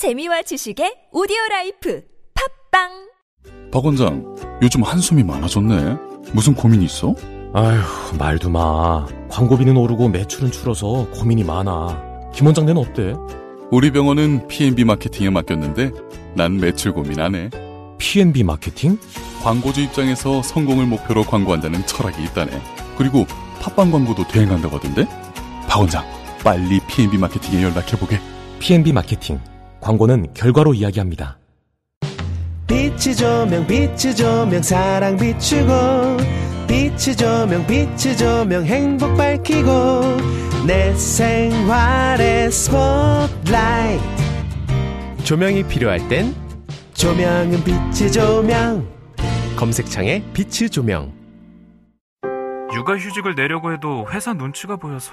재미와 지식의 오디오 라이프 팟빵 박 원장, 요즘 한숨이 많아졌네. 무슨 고민 있어? 아휴, 말도 마. 광고비는 오르고 매출은 줄어서 고민이 많아. 김 원장네는 어때? 우리 병원은 P&B 마케팅에 맡겼는데 난 매출 고민 안 해. P&B 마케팅? 광고주 입장에서 성공을 목표로 광고한다는 철학이 있다네. 그리고 팟빵 광고도 대행한다고 하던데? 박 원장, 빨리 P&B 마케팅에 연락해보게. P&B 마케팅. 광고는 결과로 이야기합니다. 빛이 조명 빛이 조명 사랑 비추고 빛이 조명 빛이 조명 행복 밝히고 내 생활의 스포트라이트. 조명이 필요할 땐 조명은 빛이 조명. 검색창에 빛이 조명. 육아휴직을 내려고 해도 회사 눈치가 보여서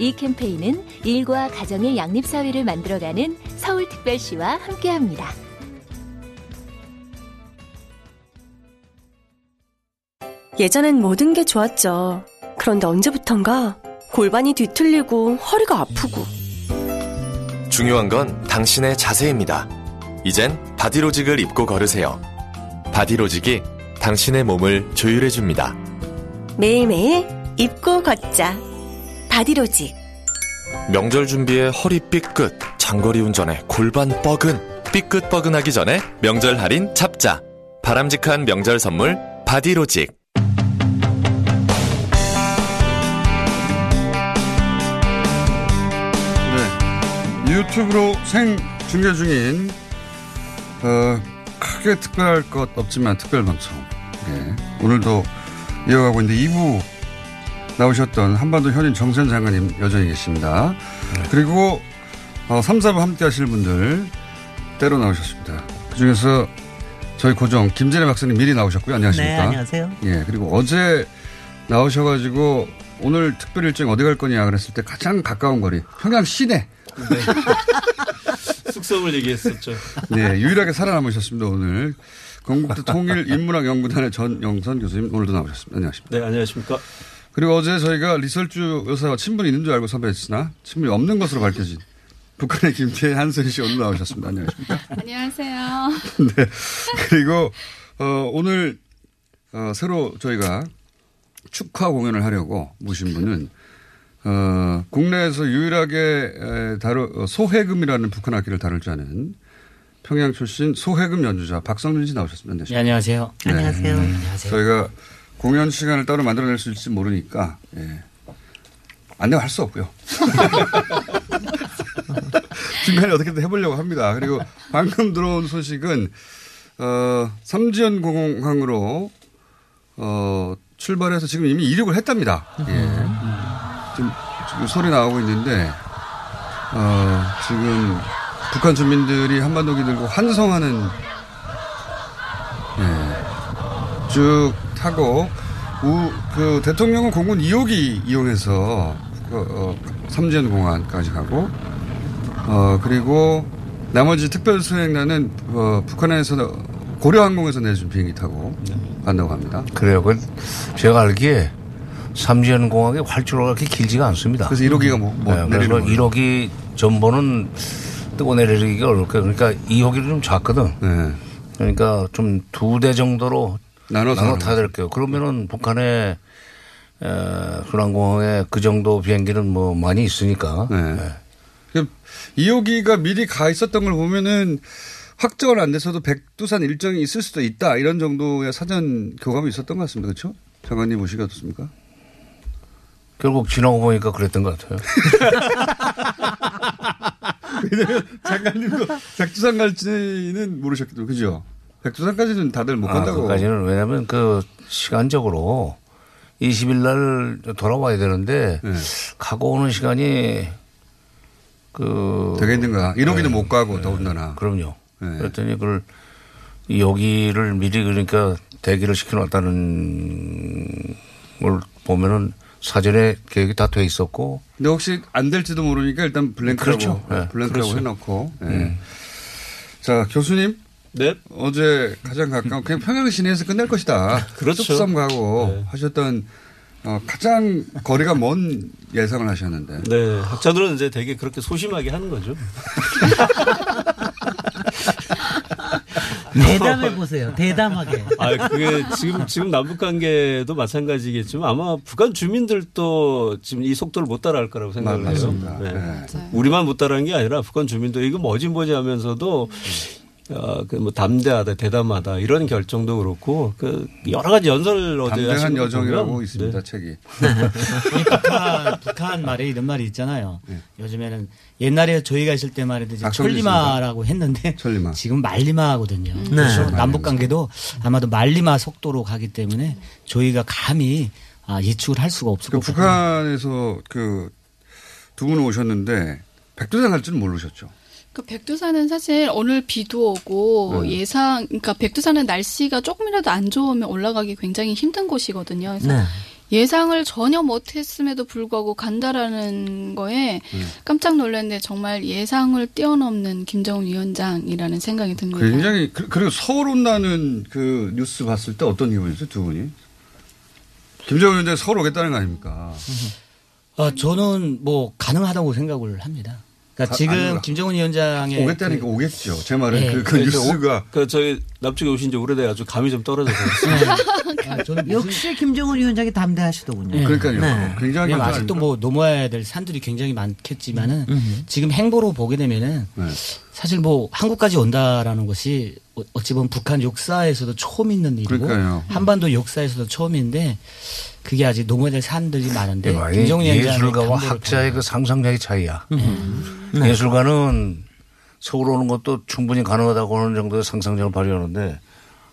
이 캠페인은 일과 가정의 양립사회를 만들어가는 서울특별시와 함께합니다. 예전엔 모든 게 좋았죠. 그런데 언제부턴가 골반이 뒤틀리고 허리가 아프고. 중요한 건 당신의 자세입니다. 이젠 바디로직을 입고 걸으세요. 바디로직이 당신의 몸을 조율해줍니다. 매일매일 입고 걷자. 바디로직. 명절 준비에 허리 삐끗, 장거리 운전에 골반 뻐근, 삐끗뻐근하기 전에 명절 할인 잡자. 바람직한 명절 선물 바디로직. 네. 유튜브로 생 중계 중인 어, 크게 특별할 것 없지만 특별 방송. 네. 오늘도 이어가고 있는데 2부 나오셨던 한반도 현인 정세현 장관님 여전히 계십니다. 그리고 어, 3, 4부 함께 하실 분들 때로 나오셨습니다. 그 중에서 저희 고정 김진애 박사님 미리 나오셨고요. 안녕하십니까? 네, 안녕하세요. 예, 그리고 어제 나오셔가지고 오늘 특별 일정 어디 갈 거냐 그랬을 때 가장 가까운 거리 평양 시내. 숙성을 얘기했었죠. 네, 유일하게 살아남으셨습니다 오늘. 건국대 통일 인문학 연구단의 전 영선 교수님 오늘도 나오셨습니다. 안녕하십니까? 네, 안녕하십니까? 그리고 어제 저희가 리설주 여사와 친분이 있는 줄 알고 섭외했으나 친분이 없는 것으로 밝혀진 북한의 김태희 한선 씨 오늘 나오셨습니다. 안녕하십니까? 안녕하세요. 네. 그리고 어, 오늘 어, 새로 저희가 축하 공연을 하려고 모신 분은 어, 국내에서 유일하게 에, 다루 어, 소해금이라는 북한 악기를 다룰 줄 아는 평양 출신 소해금 연주자 박성준 씨 나오셨습니다. 네, 안녕하세요. 네. 안녕하세요. 안녕하세요. 저희가 공연 시간을 따로 만들어낼 수 있을지 모르니까 예. 안녕할 수 없고요. 중간에 어떻게든 해보려고 합니다. 그리고 방금 들어온 소식은 어, 삼지연 공항으로 어, 출발해서 지금 이미 이륙을 했답니다. 예. 지금, 지금 소리 나오고 있는데 어, 지금 북한 주민들이 한반도기 들고 환성하는 예. 쭉 타고 우, 그 대통령은 공군 2호기 이용해서 그, 어, 삼지연 공항까지 가고 어, 그리고 나머지 특별 수행단은 어, 북한에서 고려항공에서 내준 비행기 타고 간다고 합니다. 그래요. 그 제가 알기에 삼지연 공항의 활주로가 그렇게 길지가 않습니다. 그래서 1호기가 뭐, 뭐 네, 그래서 거예요. 1호기 전번은 뜨고 내리기가 거예요. 그러니까 2호기는 좀 작거든. 네. 그러니까 좀 두 대 정도로 나눠서 나눠 타야 될 거예요. 그러면은 북한의 에, 순항공항에 그 정도 비행기는 뭐 많이 있으니까. 네. 그 2호기가 미리 가 있었던 걸 보면은 확정은 안 돼서도 백두산 일정이 있을 수도 있다 이런 정도의 사전 교감이 있었던 것 같습니다. 그렇죠? 장관님 보시기 어떻습니까? 결국 지나고 보니까 그랬던 것 같아요. 왜냐면 장관님도 백두산 갈지는 모르셨겠죠. 그죠? 백두산까지는 다들 못 아, 간다고. 그까지는 왜냐하면 그 시간적으로 20일 날 돌아와야 되는데 네. 가고 오는 시간이 그 되겠는가? 1호기도 못 가고 더군다나. 그럼요. 네. 그랬더니 그걸 여기를 미리 그러니까 대기를 시켜놨다는 걸 보면은 사전에 계획이 다 돼 있었고. 근데 혹시 안 될지도 모르니까 일단 블랭크라고 그렇죠. 네. 블랭크라고 그렇죠. 해놓고. 네. 음. 자 교수님. 네. 어제 가장 가까운 그냥 평양 시내에서 끝낼 것이다. 그렇죠. 뚝섬 가고 네. 하셨던 어, 가장 거리가 먼 예상을 하셨는데. 네. 학자들은 이제 되게 그렇게 소심하게 하는 거죠. 대담해 보세요. 대담하게. 아, 그게 지금, 지금 남북 관계도 마찬가지겠지만 아마 북한 주민들도 지금 이 속도를 못 따라할 거라고 생각을 해요. 맞습니다. 네. 우리만 못 따라한 게 아니라 북한 주민도 이거 뭐지뭐지 하면서도 어, 그뭐 담대하다, 대담하다 이런 결정도 그렇고 그 여러 가지 연설 어제 담대한 여정이라고 보면 있습니다 네. 책이. 이 북한, 북한 말에 이런 말이 있잖아요. 요즘에는 옛날에 저희가 있을 때만 해도 이제 박성주 천리마라고 했는데 지금 말리마거든요. 네. 그래서 말리마. 남북 관계도 아마도 말리마 속도로 가기 때문에 저희가 감히 아, 예측을 할 수가 없을 그것 같아요. 북한에서 그 두 분 오셨는데 백두산 갈 줄은 모르셨죠. 그 백두산은 사실 오늘 비도 오고 네. 예상 그러니까 백두산은 날씨가 조금이라도 안 좋으면 올라가기 굉장히 힘든 곳이거든요. 그래서 네. 예상을 전혀 못했음에도 불구하고 간다라는 거에 네. 깜짝 놀랐는데 정말 예상을 뛰어넘는 김정은 위원장이라는 생각이 듭니다. 굉장히 그- 그리고 서울 온다는 그 뉴스 봤을 때 어떤 기분이었어요 두 분이? 김정은 위원장 서울 오겠다는 거 아닙니까? 어, 저는 뭐 가능하다고 생각을 합니다. 그러니까 가- 지금 아니요. 김정은 위원장의 오겠다니까 그- 오겠죠. 제 말은 네. 그, 그 뉴스가 그 저희 남쪽에 오신 지 오래돼가지고 감이 좀 떨어져서 그렇습니다. 역시 김정은 위원장이 담대하시더군요. 그러니까요. 굉장히 네, 아직도. 뭐 넘어야 될 산들이 굉장히 많겠지만은 지금 행보로 보게 되면은 네. 사실 뭐 한국까지 온다라는 것이 어- 어찌 보면 북한 역사에서도 처음 있는 일이고 그러니까요. 한반도 역사에서도 처음인데 그게 아직 될 산들이 많은데 이 김정은 예술가와 학자의 그 상상력의 차이야. 네. 예술가는 서울 오는 것도 충분히 가능하다고 하는 정도의 상상력을 발휘하는데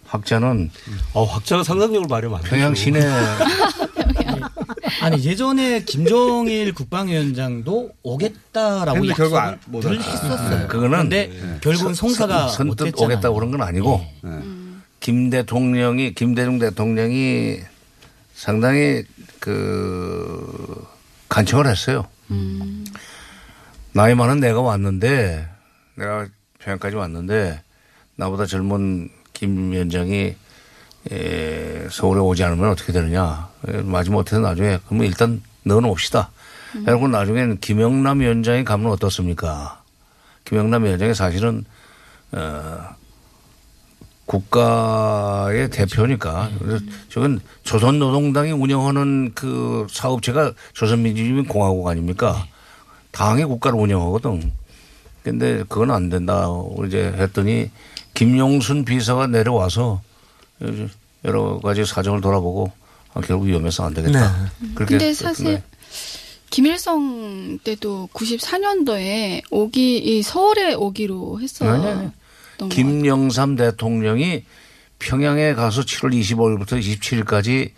학자는 어, 학자가 상상력을 발휘하면 안 평양. 시내 아니 예전에 김정일 국방위원장도 오겠다라고 근데 결국 안- 못늘 왔다. 했었어요. 네, 그거는 그런데 네. 결국은 선- 선뜻 못했잖아요. 오겠다고 그런 건 아니고 김 대통령이 김대중 대통령이 상당히 그 간청을 했어요. 나이 많은 내가 왔는데 내가 평양까지 왔는데 나보다 젊은 김 위원장이 에, 서울에 오지 않으면 어떻게 되느냐. 에, 마지못해서 나중에 그러면 일단 넣어놓읍시다. 그리고 나중에는 김영남 위원장이 가면 어떻습니까? 김영남 위원장이 사실은 어, 국가의 대표니까. 그래서 저건 조선노동당이 운영하는 그 사업체가 조선민주주의공화국 아닙니까? 당의 국가를 운영하거든. 근데 그건 안 된다. 이제 했더니 김용순 비서가 내려와서 여러 가지 사정을 돌아보고 아, 결국 위험해서 안 되겠다. 그렇게 근데 사실. 김일성 때도 94년도에 오기 이 서울에 오기로 했어. 아니, 아니. 김영삼 대통령이 평양에 가서 7월 25일부터 27일까지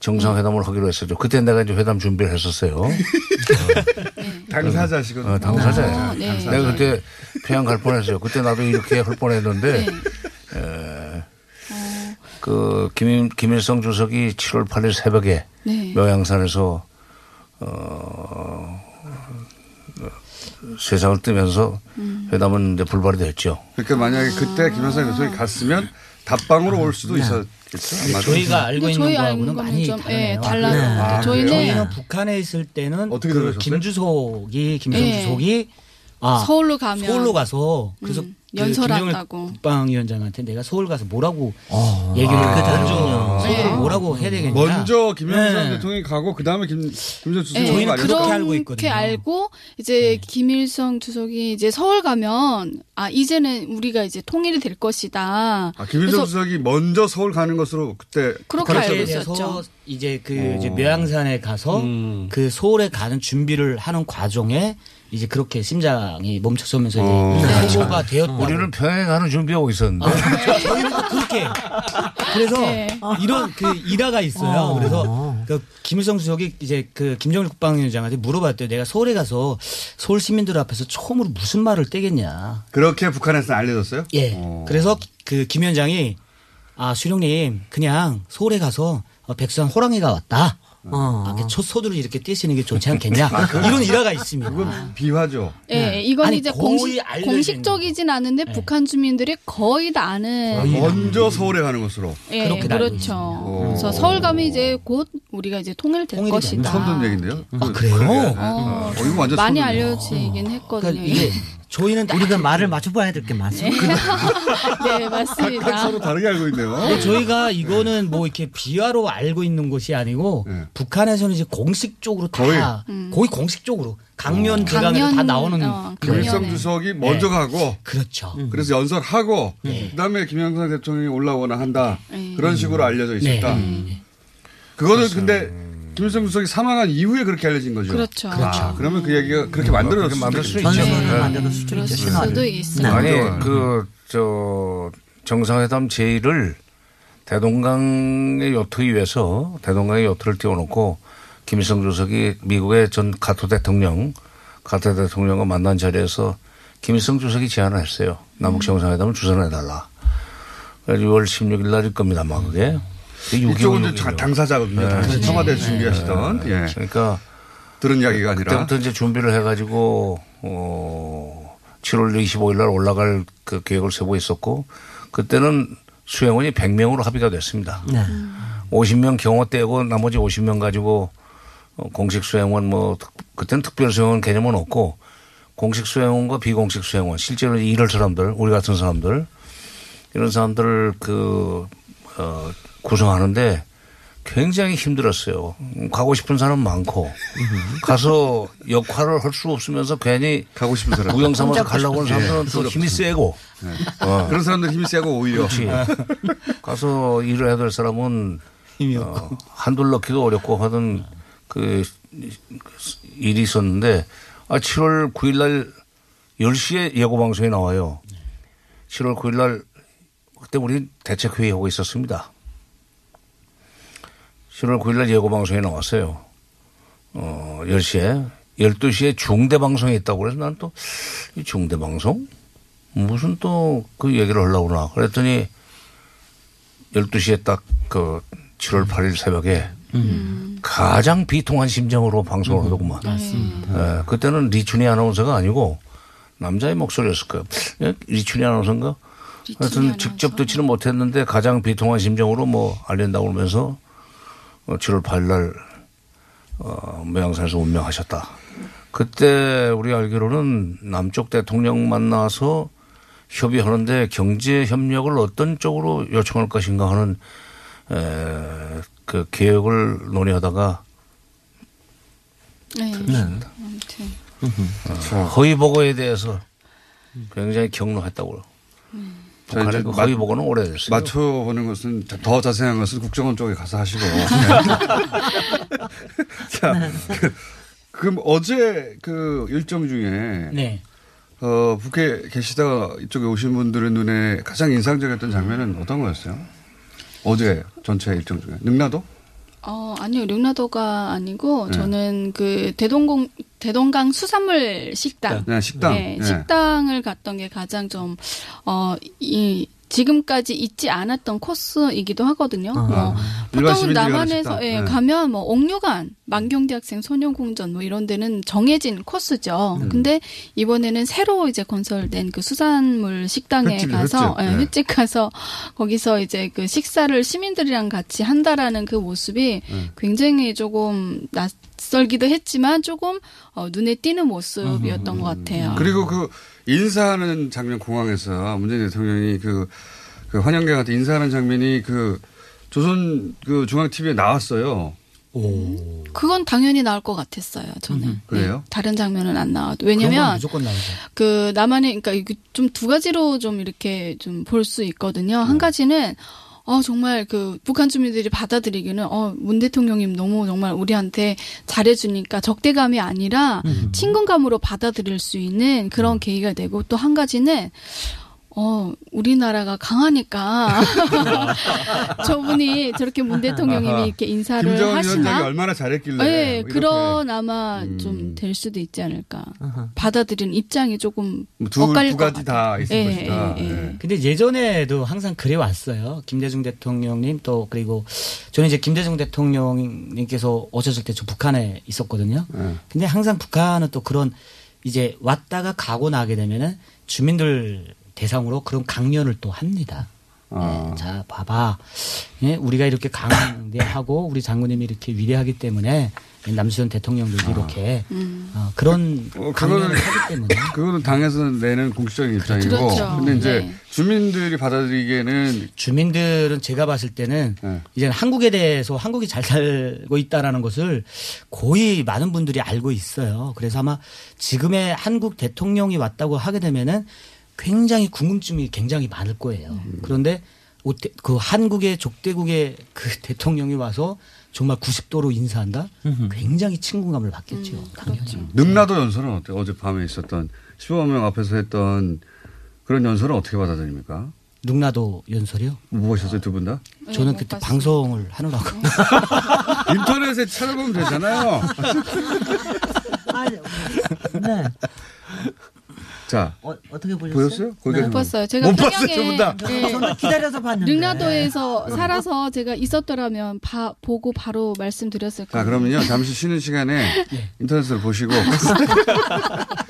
정상회담을 하기로 했었죠. 그때 내가 이제 회담 준비를 했었어요. 당사자시거든요. 어, 당사자예요. 아, 네. 내가 그때 평양 갈 뻔했어요. 그때 나도 이렇게 할 뻔했는데 네. 에, 그 김, 김일성 주석이 7월 8일 새벽에 네. 묘양산에서 어, 세상을 뜨면서 음. 회담은 이제 불발이 됐죠. 그러니까 만약에 그때 김현상 교수님 갔으면 답방으로 올 수도 있었겠죠. 아마도. 저희가 알고 있는 저희 거하고는 많이 좀. 예, 달라요. 네. 아, 저희는- 저희는 북한에 있을 때는 어떻게 그? 김주석이 김일성 예. 주석이 아, 서울로 가면 서울로 가서 그래서 음, 그 연설한다고. 김정일 국방 위원장한테 내가 서울 가서 뭐라고 아. 얘기를 아. 먼저 네. 서울을 뭐라고 해야 되겠냐. 먼저 김영삼 네. 대통령이 가고 그 다음에 김 김정일 주석이 예, 오는 거 아니었어요? 그렇게 알고 이제 김일성 주석이 이제 서울 가면 아 이제는 우리가 이제 통일이 될 것이다. 아, 김일성 주석이 먼저 서울 가는 것으로 그때 그렇게 알고. 있었죠. 이제 그 오. 이제 묘양산에 가서 음. 그 서울에 가는 준비를 하는 과정에 이제 그렇게 심장이 멈춰서면서 어. 이제 해고가 되었다. 우리는 가는 준비하고 있었는데. 저희는 또 그렇게 그래서 네. 이런 그 일화가 있어요. 그래서 그 김일성 주석이 이제 그 김정일 국방위원장한테 물어봤대요. 내가 서울에 가서 서울 시민들 앞에서 처음으로 무슨 말을 떼겠냐. 그렇게 북한에서 알려졌어요? 예. 그래서 그 김 위원장이 아 수령님 그냥 서울에 가서 어, 백수한 호랑이가 왔다. 어. 이렇게 첫 소두를 이렇게 떼시는 게 좋지 않겠냐. 아, 이런 일화가 있습니다. 그건 비화죠. 예, 이건 아니, 이제 거의 공식, 공식적이진 않은데 북한 주민들이 거의 다 아는. 먼저 서울에 가는 것으로. 예, 그렇죠. 그래서 서울 가면 이제 곧 우리가 이제 통일될 것이다. 듣는 얘기인데요. 아, 그래요? 어, 어, 이거 완전 많이 알려지긴 했거든요. 그러니까 이게 저희는 우리가 말을 맞춰봐야 될 게 많습니다. 네, 맞습니다. 각각 서로 다르게 알고 있네요. 근데 저희가 이거는 뭐 이렇게 비하로 알고 있는 것이 아니고 북한에서는 이제 공식적으로 다 거의. 거의, 공식적으로 강면 대강에서 다 강연, 나오는 어, 김일성 주석이 먼저 네. 가고 그렇죠. 그래서 연설하고 그다음에 김영삼 대통령이 올라오거나 한다 그런 식으로 알려져 있었다. 그거는 근데 김일성 주석이 사망한 이후에 그렇게 알려진 거죠. 그렇죠. 아, 그러면 그 얘기가 그렇게 만들어졌을 만들 수도 수 있죠. 네. 만들어 수도 있죠. 수도 있어요. 아니 맞아요. 그저 정상회담 제의를 대동강의 요트 위에서 대동강의 요트를 띄워놓고 김일성 주석이 미국의 전 카토 대통령 카토 대통령과 만난 자리에서 김일성 주석이 제안을 했어요. 남북 정상회담을 주선해달라. 그래서 6월 16일 날일 겁니다. 아마 그게. 이쪽은 이제 자- 당사자거든요. 당시 청와대 준비하시던. 예. 그러니까 들은 이야기가 아니라. 그때부터 이제 준비를 해가지고 어 7월 25일 날 올라갈 그 계획을 세우고 있었고 그때는 수행원이 100명으로 합의가 됐습니다. 네. 50명 경호 떼고 나머지 50명 가지고 어, 공식 수행원 뭐 특- 그때는 특별 수행원 개념은 없고 공식 수행원과 비공식 수행원 실제로 일할 사람들 우리 같은 사람들 이런 사람들을 그 어, 구성하는데 굉장히 힘들었어요. 음, 가고 싶은 사람 많고 가서 역할을 할 수 없으면서 괜히 가고 싶은 사람 무용 삼아서 가려고 하는 사람들은 또 힘이 세고 어. 그런 사람들 힘이 세고 오히려. 그렇지. 가서 일을 해야 될 사람은 어, 한둘 넣기도 어렵고 하던 그 일이 있었는데 아 7월 9일 날 10시에 예고 방송에 나와요. 7월 9일 날 그때 우리 대책 회의 하고 있었습니다. 7월 9일 날 예고 방송에 나왔어요. 어, 10시에 12시에 중대 방송이 있다고 그래서 난 또 이 중대 방송 무슨 또 그 얘기를 하려고 그러나 그랬더니 12시에 딱 그 7월 8일 새벽에 가장 비통한 심정으로 방송을 하더구만. 예, 그때는 리춘희 아나운서가 아니고 남자의 목소리였을 거예요. 예? 리춘희 아나운서인가? 하여튼 직접 듣지는 못했는데 가장 비통한 심정으로 뭐 알린다고 그러면서 어, 7월 8일 날 어, 모양산에서 운명하셨다. 그때 우리 알기로는 남쪽 대통령 만나서 협의하는데 경제 협력을 어떤 쪽으로 요청할 것인가 하는 에, 그 계획을 논의하다가 네. 그렇습니다. 아무튼. 어, 허위 보고에 대해서 굉장히 경로했다고. 자, 이제 그 마- 허위 보고는 오래됐어요. 맞춰보는 것은 더 자세한 것은 국정원 쪽에 가서 하시고. 자, 그, 그럼 어제 그 일정 중에 네. 어, 북에 계시다가 이쪽에 오신 분들의 눈에 가장 인상적이었던 장면은 어떤 거였어요? 어제 전체 일정 중에 능라도? 어, 아니요. 룡나도가 아니고 네. 저는 그 대동공 대동강 수산물 식당. 네, 식당. 네, 네. 식당을 갔던 게 가장 좀 어, 이 지금까지 있지 않았던 코스이기도 하거든요. 아. 뭐 보통 남한에서. 예, 네. 가면 뭐 옥류관, 만경대학생 소녀공전 뭐 이런 데는 정해진 코스죠. 음. 근데 이번에는 새로 이제 건설된 그 수산물 식당에 횟집, 가서 횟집. 예, 네. 횟집 가서 거기서 이제 그 식사를 시민들이랑 같이 한다라는 그 모습이 네. 굉장히 조금 낯 설기도 했지만 조금 어, 눈에 띄는 모습이었던 것 같아요. 그리고 그 인사하는 장면 공항에서 문재인 대통령이 그, 그 환영객한테 인사하는 장면이 그 조선 그 중앙 TV에 나왔어요. 그건 당연히 나올 것 같았어요. 저는 그래요? 다른 장면은 안 나와도 그런 건 왜냐면 무조건 나오죠. 그 나만의 그러니까 좀 두 가지로 좀 이렇게 좀 볼 수 있거든요. 한 가지는 어 정말 그 북한 주민들이 받아들이기는 어 문 대통령님 너무 정말 우리한테 잘해주니까 적대감이 아니라 친근감으로 받아들일 수 있는 그런 계기가 되고 또 한 가지는 어, 우리나라가 강하니까 저분이 저렇게 문 대통령님이 이렇게 인사를 김정은 하시나? 얼마나 잘했길래. 네. 음. 그런 아마 좀될 수도 있지 않을까. 받아들이는 입장이 조금 두, 엇갈릴 두것 가지 다 있을 예, 것이다. 예, 예. 네. 근데 예전에도 항상 그래 왔어요. 김대중 대통령님 또 그리고 저는 이제 김대중 대통령님께서 오셨을 때저 북한에 있었거든요. 네. 근데 항상 북한은 또 그런 이제 왔다가 가고 나게 되면은 주민들 대상으로 그런 강연을 또 합니다. 아. 예, 자, 봐봐. 예, 우리가 이렇게 강대하고 우리 장군님이 이렇게 위대하기 때문에 남수현 대통령들도 이렇게 어, 그런 아. 어, 강연을 그거는, 하기 때문에 그거는 당에서 내는 공식적인 입장이고. 그렇죠. 근데 이제 네. 주민들이 받아들이기에는 주민들은 제가 봤을 때는 네. 이제 한국에 대해서 한국이 잘 살고 있다라는 것을 거의 많은 분들이 알고 있어요. 그래서 아마 지금의 한국 대통령이 왔다고 하게 되면은 굉장히 궁금증이 굉장히 많을 거예요. 음. 그런데 그 한국의 족대국의 그 대통령이 와서 정말 90도로 인사한다? 굉장히 친근감을 받겠죠. 당연히. 능라도 연설은 어때요? 어제 밤에 있었던 15만 명 앞에서 했던 그런 연설은 어떻게 받아들입니까? 능라도 연설이요? 뭐 보셨어요, 두 분 다? 저는 그때 방송을 하느라고. 인터넷에 찾아보면 되잖아요. 네. 자. 어, 어떻게 보셨어요? 보였어요? 거기까지 못 봤어요. 제가 못 봤어요, 평양에- 두분 다. 네. 저는 기다려서 봤는데. 능라도에서 살아서 제가 있었더라면 봐, 보고 바로 말씀드렸을 자, 거예요. 그러면요. 잠시 쉬는 시간에 인터넷을 보시고.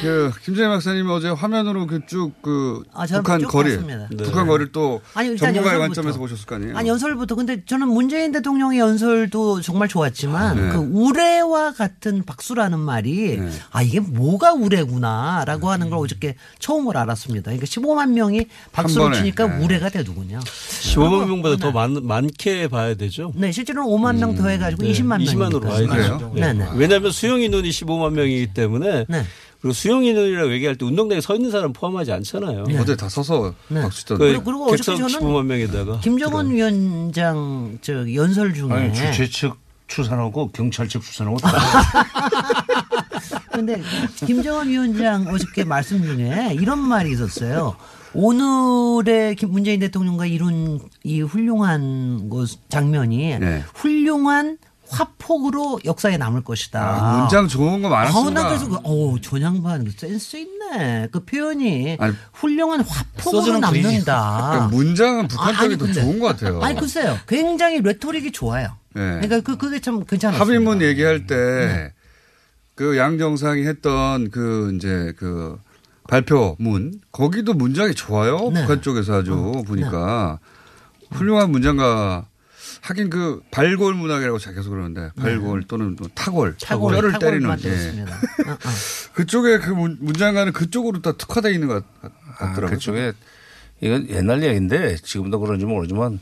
그, 김재희 박사님 어제 화면으로 그쭉 그, 아, 북한 쭉 거리. 봤습니다. 북한 거리를 또 아니, 전문가의 연설부터. 관점에서 보셨을 거 아니에요? 아니 연설부터 근데 저는 문재인 대통령의 연설도 정말 좋았지만 네. 그 우레와 같은 박수라는 말이 아 이게 뭐가 우레구나라고 하는 걸 어저께 처음으로 알았습니다. 그러니까 15만 명이 박수를. 치니까 네. 우레가 되더군요. 15만 명보다 더 많, 많게 봐야 되죠. 네, 실제로는 5만 명 더 해가지고 20만 명. 20만으로 봐야 되죠. 네, 네. 왜냐하면 수용 인원이 15만 명이기 때문에 그리고 수용 인원이라고 얘기할 때 운동장에 서 있는 사람 포함하지 않잖아요. 어제 다 서서 박수 그 치던데. 그리고- 그리고 어저께 저는 15만 명에다가 김정은 위원장 저 연설 중에 아니, 주최 측 추산하고 경찰 측 추산하고 근데 김정은 위원장 어저께 말씀 중에 이런 말이 있었어요. 오늘의 김- 문재인 대통령과 이룬 이 훌륭한 것 장면이 네. 훌륭한 화폭으로 역사에 남을 것이다. 아, 문장 좋은 거 많았습니다. 나 그래서 그, 어, 전양반 센스 있네. 그 표현이 아니, 훌륭한 화폭으로 남는다. 그러니까 문장은 북한 쪽이 더 좋은 것 같아요. 아니 글쎄요. 굉장히 레토릭이 좋아요. 네. 그러니까 그 그게 참 괜찮았어요. 합의문 얘기할 때 네. 그 양 정상이 했던 그 이제 그 발표문 거기도 문장이 좋아요. 네. 북한 쪽에서 아주 어, 보니까 훌륭한 문장가 하긴 그 발골 문학이라고 자기서 그러는데 발골 또는 또 타골, 네. 타골, 뼈를 타골을 때리는. 예. 그쪽에 그 문- 문장가는 그쪽으로 다 특화되어 있는 것 같- 같더라고요. 아, 그쪽에 이건 옛날 얘기인데 지금도 그런지 모르지만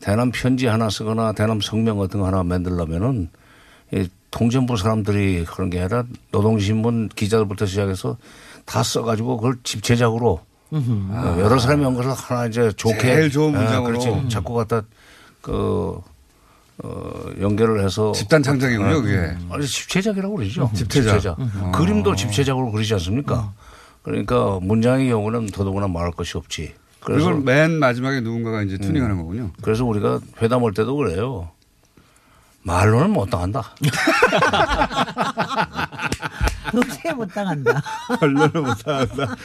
대남 편지 하나 쓰거나 대남 성명 같은 거 하나 만들려면은 이 통전부 사람들이 그런 게 아니라 노동신문 기자들부터 시작해서 다 써가지고 그걸 집체적으로 어, 여러 사람이 한 것을 하나 이제 좋게 제일 좋은 어, 문장으로. 그렇지. 자꾸 갖다 그 어, 연결을 해서 집단 창작이군요, 어, 그게. 아니 집체작이라고 그러죠. 집체작. 음. 그림도 집체작으로 그리지 않습니까? 그러니까 문장의 경우는 더더구나 말할 것이 없지. 그래서 그걸 맨 마지막에 누군가가 이제 튜닝하는 거군요. 그래서 우리가 회담 할 때도 그래요. 말로는 못 당한다. 그렇게 못 당한다. 말로는 못 당한다.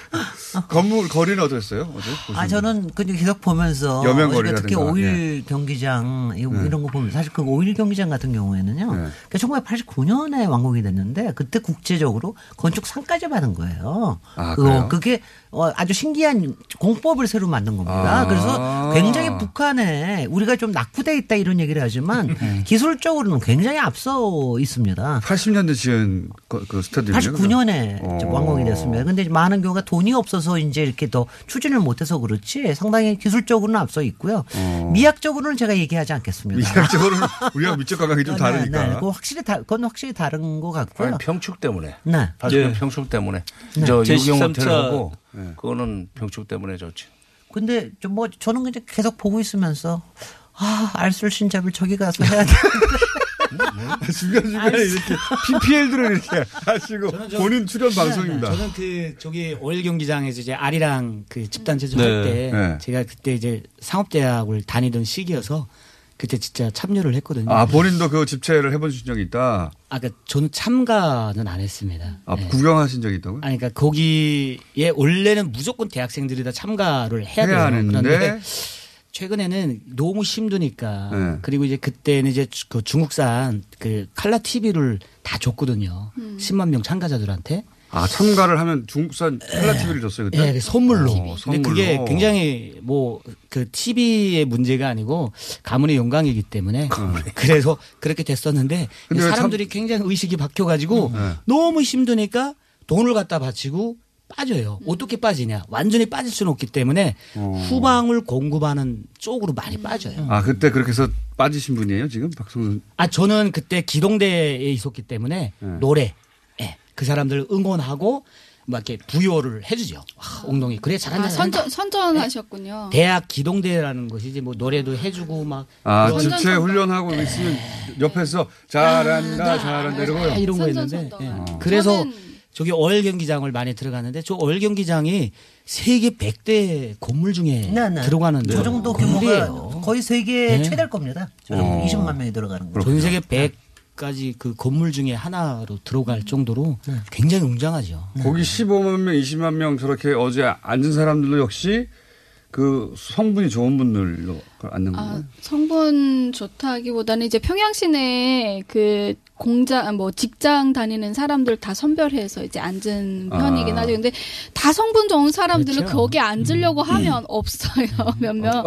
건물 거리는 어땠어요? 어제? 아 저는 그냥 계속 보면서 여명거리라든가. 특히 5일 예. 경기장 이- 네. 이런 거 보면 사실 그 5일 경기장 같은 경우에는요. 그 1989년에 완공이 됐는데 그때 국제적으로 건축 상까지 받은 거예요. 아, 그- 그래요? 그게 어, 아주 신기한 공법을 새로 만든 겁니다. 아. 그래서 굉장히 북한에 우리가 좀 낙후돼 있다 이런 얘기를 하지만 기술적으로는 굉장히 앞서 있습니다. 80년대 지은 그, 그스 타디움이요? 89년에 어. 완공이 됐습니다. 근데 이제 많은 경우가 돈이 없어서 이제 이렇게 더 추진을 못해서 그렇지 상당히 기술적으로는 앞서 있고요. 어. 미학적으로는 제가 얘기하지 않겠습니다. 미학적으로는 우리가 미적 감각이 좀 네, 다르니까. 네, 그거 확실히 다, 그건 확실히 다른 것 같고요. 아니, 평축 때문에. 네. 80년 네. 평축 때문에. 네. 저 제13차 유경 호텔하고 네. 그거는 평축 때문에 좋지. 근데 좀 뭐 저는 그냥 계속 보고 있으면서 아 알쓸 신잡을 저기 가서 해야 돼. 중간중간에 이렇게 PPL들을 이렇게 하시고 좀- 본인 출연 네, 방송입니다. 저는 그 저기 오일 경기장에서 이제 아리랑 그 집단 제조 네. 할때 네. 제가 그때 이제 상업대학을 다니던 시기여서 그때 진짜 참여를 했거든요. 아, 본인도 그 집체를 해보신 적이 있다. 아, 그 저는 참가는 안 했습니다. 아, 네. 구경하신 적이 있다고요? 아니, 그러니까 거기에 원래는 무조건 대학생들이 다 참가를 해야. 해야 하는데. 최근에는 너무 힘드니까 네. 그리고 이제 그때는 이제 주- 그 중국산 그 칼라 TV를 다 줬거든요. 10만 명 참가자들한테. 아, 참가를 하면 중국산 칼라 TV를 줬어요, 그때? 예, 그 선물로. 어, 근데 그게 선물로. 굉장히 뭐 그 TV의 문제가 아니고 가문의 영광이기 때문에 그래서 그렇게 됐었는데 사람들이 굉장히 의식이 바뀌어가지고 네. 너무 힘드니까 돈을 갖다 바치고 빠져요. 어떻게 빠지냐? 완전히 빠질 수는 없기 때문에 후방을 공급하는 쪽으로 많이 빠져요. 아, 그때 그렇게 해서 빠지신 분이에요, 지금? 박성준. 아 저는 그때 기동대에 있었기 때문에 네. 노래, 예, 그 사람들 응원하고 막 이렇게 부여를 해주죠. 와, 엉덩이 그래 잘한다. 아. 선전 선전하셨군요. 대학 기동대라는 것이지 뭐 노래도 해주고 막 아, 집체 훈련하고 있으면 옆에서 잘한다, 아, 잘한다 이러고요. 이런 거 했는데 예. 그래서 저기 어일 경기장을 많이 들어갔는데 저 어일 경기장이 세계 100대 건물 중에 네, 네. 들어가는데 저 정도 규모가 거의 세계 네. 최대일 겁니다. 지금 어. 20만 명이 들어가는 거. 전 세계 100 까지 그 건물 중에 하나로 들어갈 정도로 굉장히 웅장하죠. 거기 15만 명, 20만 명 저렇게 어제 앉은 사람들도 역시 그 성분이 좋은 분들로 앉는 아, 거예요. 성분 좋다기보다는 이제 평양 시내 그 공장 뭐 직장 다니는 사람들 다 선별해서 이제 앉은 아. 편이긴 하죠. 근데 다 성분 좋은 사람들은 그렇죠. 거기 앉으려고 하면 없어요 몇 명.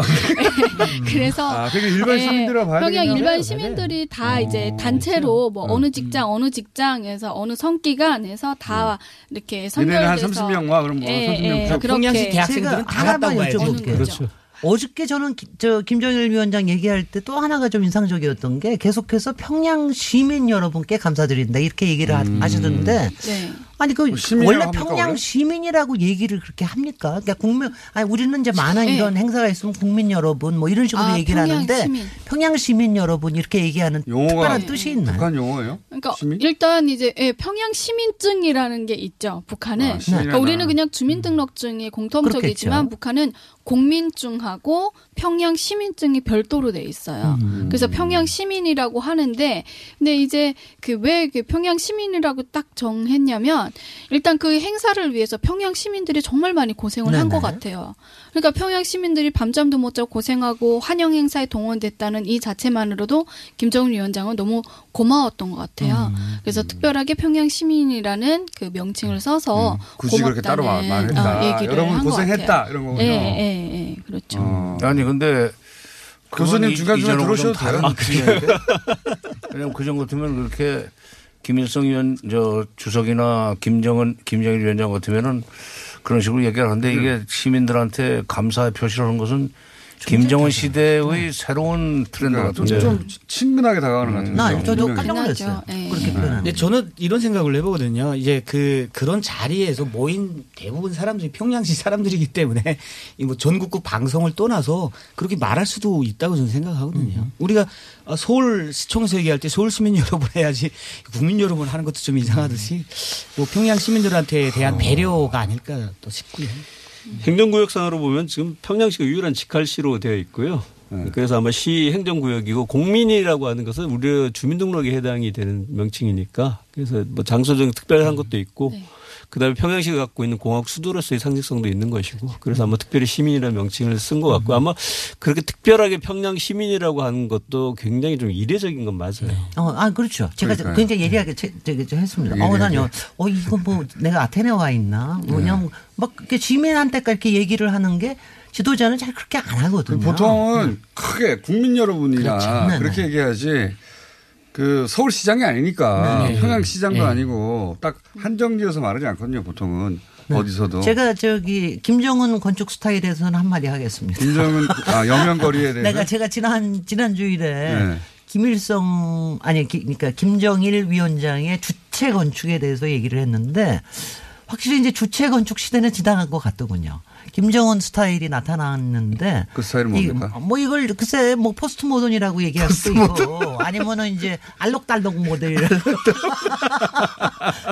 그래서 아, 되게 일반 예, 시민들이라 봐야 평양 되겠네요. 일반 시민들이 다 이제 단체로 뭐 어느 직장 어느 직장에서 어느 성기관에서 다 이렇게 얘네는 한 선별돼서 30명 와 그럼 뭐 예, 30명 예, 다 그렇게 제가 하나만 여쭤볼게요. 그렇죠. 어저께 저는 기- 저 김정일 위원장 얘기할 때 또 하나가 좀 인상적이었던 게 계속해서 평양 시민 여러분께 감사드린다 이렇게 얘기를 하- 하시던데 네. 아니 그 원래 합니까, 평양 원래? 시민이라고 얘기를 그렇게 합니까? 그러니까 국민 아니 우리는 이제 많은 네. 이런 행사가 있으면 국민 여러분 뭐 이런 식으로 아, 얘기를 평양 하는데 시민. 평양 시민 여러분 이렇게 얘기하는 용어가 특별한 뜻이 있나요? 북한 용어예요? 그러니까 일단 이제 예, 평양 시민증이라는 게 있죠. 북한은. 아. 그러니까 우리는 그냥 주민등록증이 공통적이지만 그렇겠죠. 북한은 공민증하고 평양 시민증이 별도로 돼 있어요. 음. 그래서 평양 시민이라고 하는데 근데 이제 그왜 평양 시민이라고 딱 정했냐면 일단 그 행사를 위해서 평양 시민들이 정말 많이 고생을 한 것. 같아요. 그러니까 평양 시민들이 밤잠도 못 자고 고생하고 환영 행사에 동원됐다는 이 자체만으로도 김정은 위원장은 너무 고마웠던 것 같아요. 음. 그래서 특별하게 평양 시민이라는 그 명칭을 써서 음, 굳이 그렇게 따로 말- 고맙다는 말했다. 어, 얘기를 여러분 고생했다, 같아요. 이런 거군요. 예, 예, 예, 그렇죠. 아니 근데 교수님 중간중간 들어오셔도 다른 돼요. 분야인데? 왜냐면 그 정도 같으면 그렇게 김일성 위원 저 주석이나 김정은 김정일 위원장 같으면은 그런 식으로 얘기를 하는데 이게 시민들한테 감사의 표시를 하는 것은 김정은 시대의 새로운 트렌드 그러니까 같은데. 좀 친근하게 다가가는 것 같아요. 나 저도. 깜짝 놀랐어요. 예. 그렇게 표현하는. 근데 저는 이런 생각을 해보거든요. 이제 그 그런 자리에서 모인 대부분 사람들이 평양시 사람들이기 때문에 이 뭐 전국구 방송을 떠나서 그렇게 말할 수도 있다고 저는 생각하거든요. 우리가 어, 서울 시청에서 얘기할 때 서울 시민 여러분 해야지 국민 여러분 하는 것도 좀 이상하듯이 뭐 평양 시민들한테 대한 배려가 아닐까 또 싶고요. 행정구역상으로 보면 지금 평양시가 유일한 직할시로 되어 있고요. 그래서 아마 시 행정구역이고 공민이라고 하는 것은 우리 주민등록에 해당이 되는 명칭이니까 그래서 뭐 장소적 특별한 것도 있고 그다음에 평양시가 갖고 있는 공학 수도로서의 상징성도 있는 것이고 그래서 아마 특별히 시민이라는 명칭을 쓴 것 같고 아마 그렇게 특별하게 평양 시민이라고 하는 것도 굉장히 좀 이례적인 건 맞아요. 어, 아, 그렇죠. 제가 그러니까요. 굉장히 예리하게 제, 제가 좀 했습니다. 어, 예리하게. 난요, 어, 이거 뭐 내가 아테네 와 있나? 그냥 막 이렇게 시민한테까지 이렇게 얘기를 하는 게 지도자는 잘 그렇게 안 하거든요. 보통은 크게 국민 여러분이나 그렇죠. 네네. 그렇게 얘기하지 그 서울시장이 아니니까 네네. 평양시장도 네. 아니고 딱 한정지어서 말하지 않거든요 보통은 어디서도 제가 저기 김정은 건축 스타일에서는 한마디 하겠습니다. 김정은 아 여명거리에 대해서 내가 제가 지난 지난 주일에 네. 김일성 아니 기- 그러니까 김정일 위원장의 주체 건축에 대해서 얘기를 했는데 확실히 이제 주체 건축 시대는 지나간 것 같더군요. 김정은 스타일이 나타났는데 그 스타일은 이- 뭡니까? 뭐 이걸 글쎄 뭐 포스트 모던이라고 얘기할 수도 있고 아니면은 이제 알록달록 모델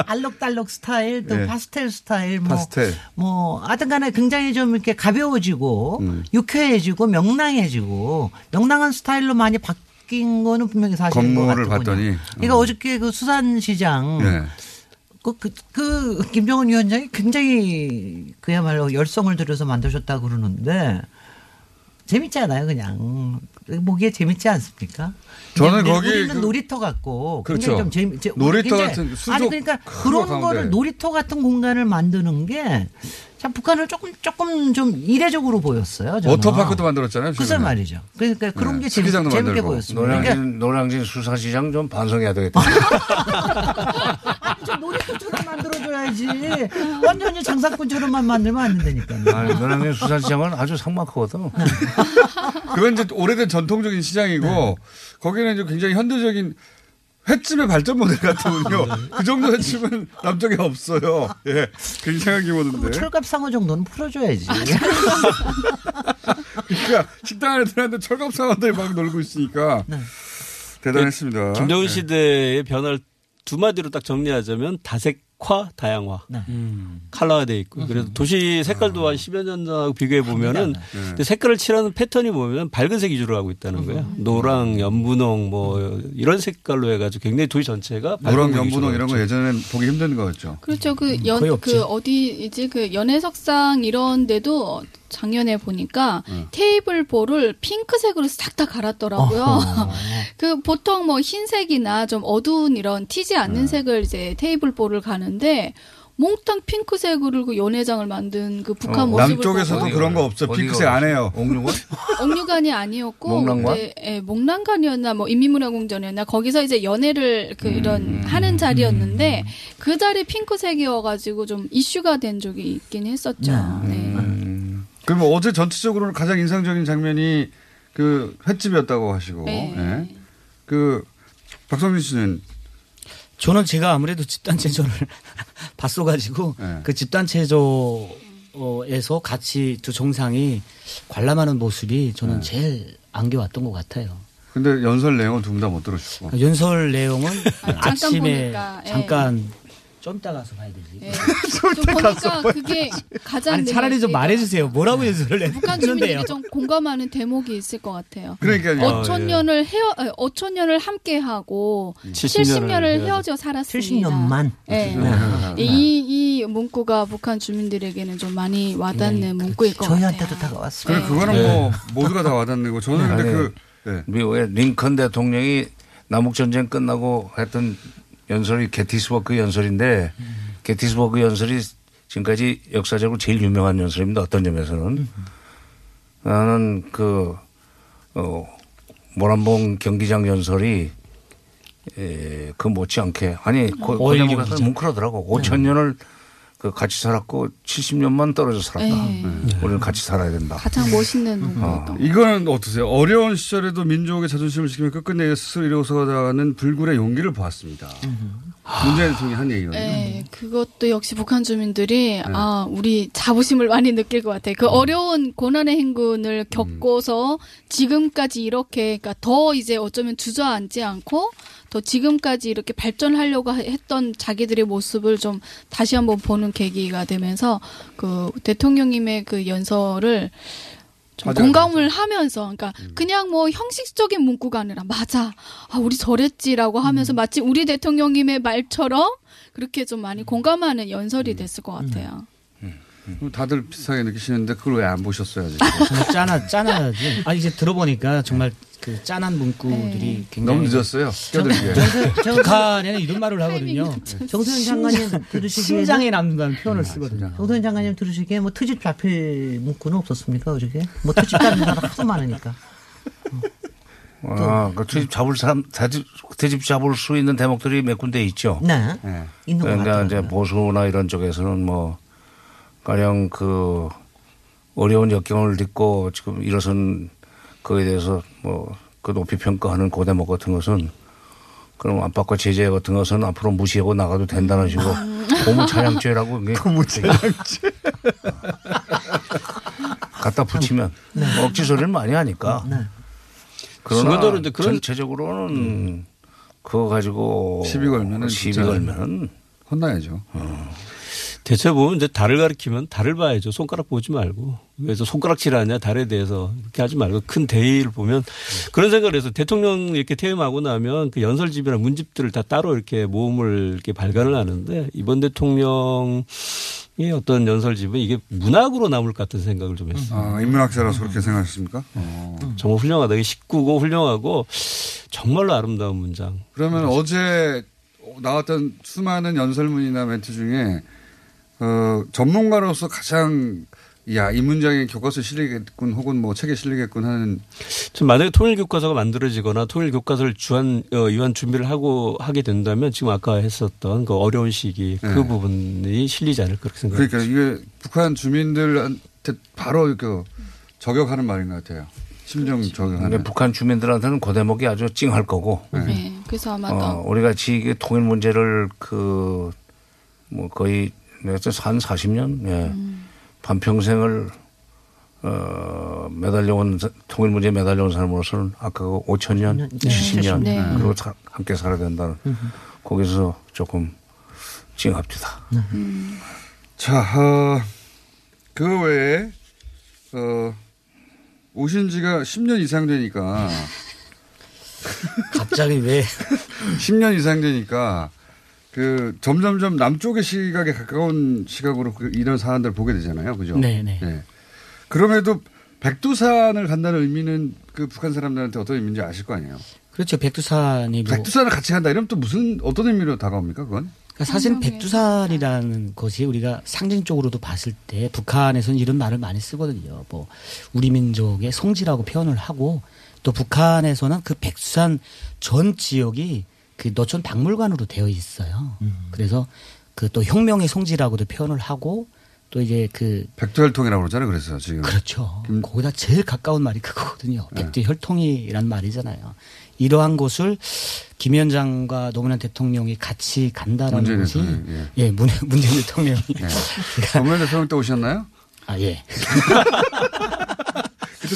알록달록 스타일 또 예. 파스텔 스타일 뭐 파스텔. 뭐 하여튼간에 굉장히 좀 이렇게 가벼워지고 음. 유쾌해지고 명랑해지고 명랑한 스타일로 많이 바뀐 거는 분명히 사실인 것. 봤더니, 그러니까 어. 어저께 그 수산시장 네. 그, 그, 그 김정은 위원장이 굉장히 그야말로 열성을 들여서 만드셨다고 그러는데 재밌지 않아요, 그냥. 보기에 재밌지 않습니까? 저는 거기 우리는 그- 놀이터 같고 그렇죠. 굉장히 좀 재미, 제- 놀이터 같은 수족 아니 그러니까 큰 그런 거 가운데. 거를 놀이터 같은 공간을 만드는 게 참 북한을 조금 조금 좀 이례적으로 보였어요. 저는. 워터파크도 만들었잖아요. 최근에. 말이죠. 그러니까 그런 네, 게 재밌, 재밌게 만들고. 보였습니다. 노량진, 그러니까 노량진 수산시장 좀 반성해야 되겠다. 저 놀이터처럼 만들어줘야지. 완전히 장사꾼처럼만 만들면 안 된다니까요. 아니, 노량진 수산시장은 아주 삭막하거든. 그건 이제 오래된 전통적인 시장이고 네. 거기는 이제 굉장히 현대적인 횟집의 발전 모델 같거든요. 그 정도 횟집은 남쪽에 없어요. 예. 굉장히 뭐 규모인데. 철갑 상어 정도는 풀어줘야지. 그러니까 식당 안에 들어갔는데 철갑 상어들이 막 놀고 있으니까 네. 대단했습니다. 김정은 예. 시대의 변화를 두 마디로 딱 정리하자면 다색화, 다양화. 네. 칼라가 돼 있고 그래서 도시 색깔도 아. 한 10여 년 전하고 비교해 보면은 네. 색깔을 칠하는 패턴이 보면 밝은 색 위주로 하고 있다는 거예요. 노랑, 연분홍 뭐 이런 색깔로 해가지고 굉장히 도시 전체가 밝은 노랑 색 연분홍 이런 거. 예전엔 보기 힘든 거였죠. 그렇죠. 그 거의 연, 없지. 그 어디이지 그 연애석상 이런 데도 작년에 보니까 테이블 볼을 핑크색으로 싹 다 갈았더라고요. 어허. 그 보통 뭐 흰색이나 좀 어두운 이런 튀지 않는 네. 색을 이제 테이블 볼을 가는데 몽땅 핑크색으로 그 연회장을 만든 그 북한 어, 모습을 남쪽에서도 보고 그런 거 없어. 핑크색 안 해요. 옥류관? 옥류관이 아니었고 목란관? 네, 예, 목란관이었나 뭐 인민문화공전이었나 거기서 이제 연애를 그 이런 음. 하는 자리였는데 그 자리 핑크색이어가지고 좀 이슈가 된 적이 있긴 했었죠. 네. 그러면 어제 전체적으로는 가장 인상적인 장면이 그 횟집이었다고 하시고. 네. 예. 그 박성민 씨는 저는 제가 아무래도 집단 체조를 봤어가지고 네. 그 집단 체조에서 같이 두 정상이 관람하는 모습이 저는 네. 제일 안겨왔던 것 같아요. 근데 연설 내용은 두 분 다 못 들으시고. 그러니까 연설 내용은 잠깐 아침에 보니까, 예. 잠깐 좀 이따 가서 봐야 되지. 예. 좀 보니까 그게 가장 아니 차라리 좀 말해주세요. 뭐라고 연설을 네. 북한 주민들이. 좀 공감하는 대목이 있을 것 같아요. 그러니까요. 어천 년을 헤어 어, 어천 년을 함께 하고 70 70년을 년을 헤어져 살았습니다. 70년만. 네. 네. 이, 이 문구가 북한 주민들에게는 좀 많이 와닿는 문구일 것 같아요. 저희한테도 다가왔어요. 그래, 그거는 네. 뭐 모두가 다 와닿는 거. 저는 근데 아니, 그, 네. 미국의 링컨 대통령이 남북 전쟁 끝나고 했던 연설이 게티스버그 연설인데 게티스버그 연설이 지금까지 역사적으로 제일 유명한 연설입니다. 어떤 점에서는. 나는 그, 어, 모란봉 경기장 연설이 에, 그 못지않게 아니 그, 그 경기장. 뭉클하더라고. 5천 년을 그 같이 살았고 70년만 떨어져 살았다. 네. 우리는 같이 살아야 된다. 가장 멋있는 것 이거는 어떠세요? 어려운 시절에도 민족의 자존심을 지키며 끝끝내 스스로 이루어서가는 불굴의 용기를 보았습니다. 문재인 대통령이 한 얘기거든요. 네, 그것도 역시 북한 주민들이 아 우리 자부심을 많이 느낄 것 같아요. 그 어려운 고난의 행군을 겪고서 지금까지 이렇게 그러니까 더 이제 어쩌면 주저앉지 않고 더 지금까지 이렇게 발전하려고 했던 자기들의 모습을 좀 다시 한번 보는 계기가 되면서 그 대통령님의 그 연설을 좀 맞아요. 공감을 하면서 그러니까 그냥 뭐 형식적인 문구가 아니라 맞아 아 우리 저랬지라고 하면서 마치 우리 대통령님의 말처럼 그렇게 좀 많이 공감하는 연설이 됐을 것 같아요. 그럼 다들 비슷하게 느끼시는데 그걸 왜 안 보셨어요, 아직? 정말 짠하, 짠하지. 아, 이제 들어보니까 정말 그 짠한 문구들이 굉장히. 너무 늦었어요. 껴들게. 북한에는 이런 말을 하거든요. 정세현 장관님 들으시기에 심장에 남는다는 표현을 쓰거든요. 정세현 장관님 들으시기에 뭐 트집 잡힐 문구는 없었습니까 어저께? 뭐 트집 잡는 사람 하도 많으니까. 아, 그 트집 잡을 사람, 트집, 트집 잡을 수 있는 대목들이 몇 군데 있죠. 네. 있는 것 그러니까. 이제 보수나 이런 쪽에서는 뭐, 가령 그 어려운 역경을 딛고 지금 일어선 그에 대해서 뭐, 그 높이 평가하는 그 대목 같은 것은 그럼 압박과 제재 같은 것은 앞으로 무시하고 나가도 된다는 식으로 고무차량죄라고. 고무차량죄. 갖다 붙이면 뭐 억지 소리를 많이 하니까. 그러나 순간적으로 이제 그런- 전체적으로는 그거 가지고 시비 걸면은 시비 걸면은 혼나야죠. 대체 보면 이제 달을 가리키면 달을 봐야죠. 손가락 보지 말고. 그래서 손가락질하냐 달에 대해서 그렇게 하지 말고 큰 대의를 보면 그런 생각을 해서 대통령 이렇게 퇴임하고 나면 그 연설집이나 문집들을 다 따로 이렇게 모음을 이렇게 발간을 하는데 이번 대통령의 어떤 연설집은 이게 문학으로 남을 것 같은 생각을 좀 했어요. 아, 인문학자라서 그렇게 생각하셨습니까? 어. 정말 훌륭하다. 이게 식구고 훌륭하고 정말로 아름다운 문장. 그러면 어제 나왔던 수많은 연설문이나 멘트 중에 어, 전문가로서 가장 야, 이 문장에 교과서에 실리겠군 혹은 뭐 책에 실리겠군 하는 지금 만약에 통일 교과서가 만들어지거나 통일 교과서를 주한 어, 위한 준비를 하고 하게 된다면 지금 아까 했었던 그 어려운 시기 그 네. 부분이 실리지 않을까 그렇게 생각합니다. 그러니까 이게 북한 주민들한테 바로 그 저격하는 말인 것 같아요. 심정 저격하는. 근데 북한 주민들한테는 그 대목이 아주 찡할 거고. 네. 그래서 아마 어, 우리가 지금 통일 문제를 그 뭐 거의 내가 한 40년 예. 반평생을 어 매달려온 사- 통일 문제에 매달려온 사람으로서는 아까 그 5천 년, 네. 70년 네. 그리고 사- 함께 살아야 된다는 거기서 조금 찡합니다. 자, 어, 그 외에 어, 오신 지가 10년 이상 되니까 갑자기 왜 10년 이상 되니까 그 점점점 남쪽의 시각에 가까운 시각으로 그 이런 사안들을 보게 되잖아요. 그죠? 네, 네. 그럼에도 백두산을 간다는 의미는 그 북한 사람들한테 어떤 의미인지 아실 거 아니에요. 그렇죠. 백두산이 뭐 백두산을 같이 간다 이러면 또 무슨 어떤 의미로 다가옵니까 그건? 그러니까 사실은 백두산이라는 것이 우리가 상징적으로도 봤을 때 북한에서는 이런 말을 많이 쓰거든요. 뭐 우리 민족의 성지라고 표현을 하고 또 북한에서는 그 백두산 전 지역이 그 노천 박물관으로 되어 있어요. 그래서 그 또 혁명의 성지라고도 표현을 하고 또 이제 그 백두혈통이라고 그러잖아요. 그래서 지금 그렇죠. 거기다 제일 가까운 말이 그거거든요. 백두혈통이란 말이잖아요. 이러한 곳을 김 위원장과 노무현 대통령이 같이 간다라는 문재인 것이 대통령, 예, 문, 문재인 대통령이 노무현 대통령 때 오셨나요? 아 예.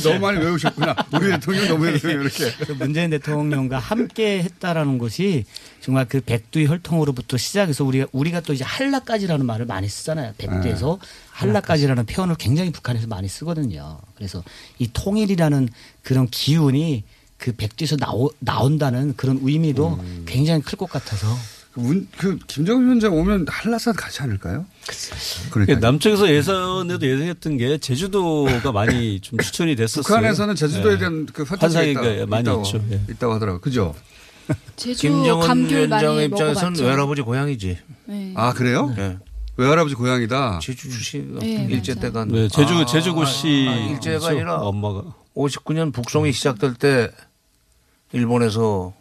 너무 많이 외우셨구나. 우리 대통령 노무현 대통령 이렇게. 그래서 문재인 대통령과 함께 했다라는 것이 정말 그 백두의 혈통으로부터 시작해서 우리가 우리가 또 이제 한라까지라는 말을 많이 쓰잖아요. 백두에서 네. 한라까지라는 표현을 굉장히 북한에서 많이 쓰거든요. 그래서 이 통일이라는 그런 기운이 그 백두에서 나오, 나온다는 그런 의미도 음. 굉장히 클 것 같아서 그, 문, 그 김정은 위원장 오면 한라산 가지 않을까요? 그러니까 남쪽에서 예선에도 예상했던 게 제주도가 많이 좀 추천이 됐었어요. 북한에서는 제주도에 네. 대한 그 판타지가 환상이 있다, 그 많이 있다고, 있죠. 예. 있다고 하더라고요. 그죠? 제주 김정은 위원장의 입장에서는 먹어봤죠. 외할아버지 고향이지. 네. 아 그래요? 네. 외할아버지 고향이다. 제주 출신 네, 일제. 때가 네, 제주 제주고시 아, 일제가 그렇죠? 아니라 엄마가 59년 북송이 시작될 때 일본에서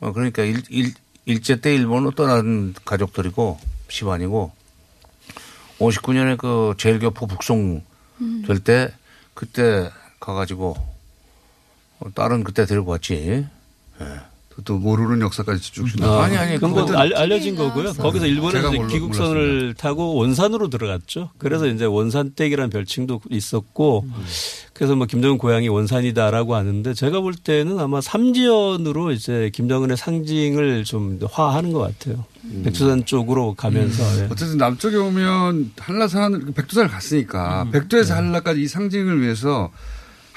어, 그러니까 일, 일, 일제 때 일본으로 떠난 가족들이고 집안이고 59년에 그 제일교포 북송 될때 그때 가가지고 어, 딸은 그때 데리고 왔지. 또 모르는 역사까지 쭉 아, 아니 아니 그건 알, 알려진 거고요. 거기서 일본에서 몰라- 귀국선을 타고 원산으로 들어갔죠. 그래서 이제 원산댁이라는 별칭도 있었고 그래서 뭐 김정은 고향이 원산이다라고 하는데 제가 볼 때는 아마 삼지연으로 이제 김정은의 상징을 좀 화하는 것 같아요. 백두산 쪽으로 가면서 예. 어쨌든 남쪽에 오면 한라산 백두산을 갔으니까 음. 백두에서 네. 한라까지 이 상징을 위해서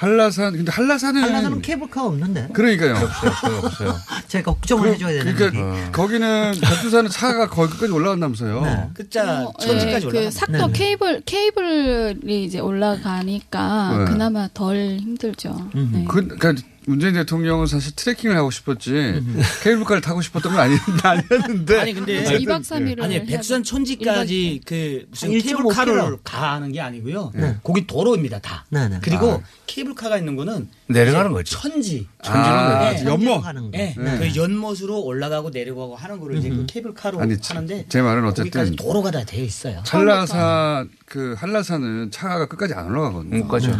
한라산 근데 한라산은 한라산은 케이블카가 없는데. 그러니까요. 없어요, 없어요. 제가 걱정을 해줘야 되는데. 그러니까 거기는 백두산은 차가 거기까지 올라간다면서요. 네. 끝자 어, 천지까지 예, 올라가. 그 삭도 케이블 케이블이 이제 올라가니까 네. 그나마 덜 힘들죠. 네. 그, 그러니까 문재인 대통령은 사실 트레킹을 하고 싶었지 케이블카를 타고 싶었던 건 아니, 아니었는데. 아니 근데 그래서 2박 3일을 아니 백두산 천지까지 그 무슨 1.5 케이블카를. 가는 게 아니고요. 네. 거기 도로입니다 다. 네, 네. 그리고 아. 케이블카가 있는 거는 내려가는 거지. 천지. 천지로 아, 내려가지. 연못. 가는 거. 네. 네. 그 연못으로 올라가고 내려가고 하는 거를 이제 그 케이블카로 아니, 하는데 제 말은 거기까지 어쨌든 도로가 다 되어 있어요. 한라산 그 한라산은 차가 끝까지 안 올라가거든요. 못 가죠.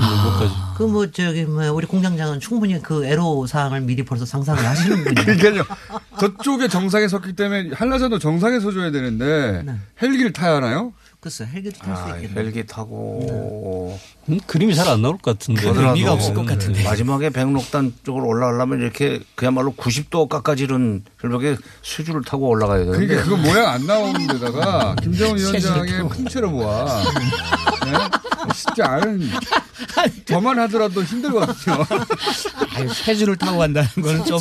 그 뭐 저기 뭐 우리 공장장은 충분히 그 애로 사항을 미리 벌써 상상을 하시는군요. 그러니까요. 저쪽에 정상에 섰기 때문에 한라산도 정상에 서줘야 되는데 네. 헬기를 타야 하나요? 글쎄 헬기도 탈수 아, 있겠네. 헬기 타고 음, 그림이 잘 안 나올 것 같은데. 그러더라도 마지막에 백록단 쪽으로 올라가려면 이렇게 그야말로 90도 깎아지른 절벽에 수주를 타고 올라가야 되는데. 그러니까 그거 모양 안 나오는 데다가 김정은 위원장의 풍채로 보아. 네? 진짜 아는 저만 하더라도 힘들거든요. 아유, 세주를 타고 간다는 거는 좀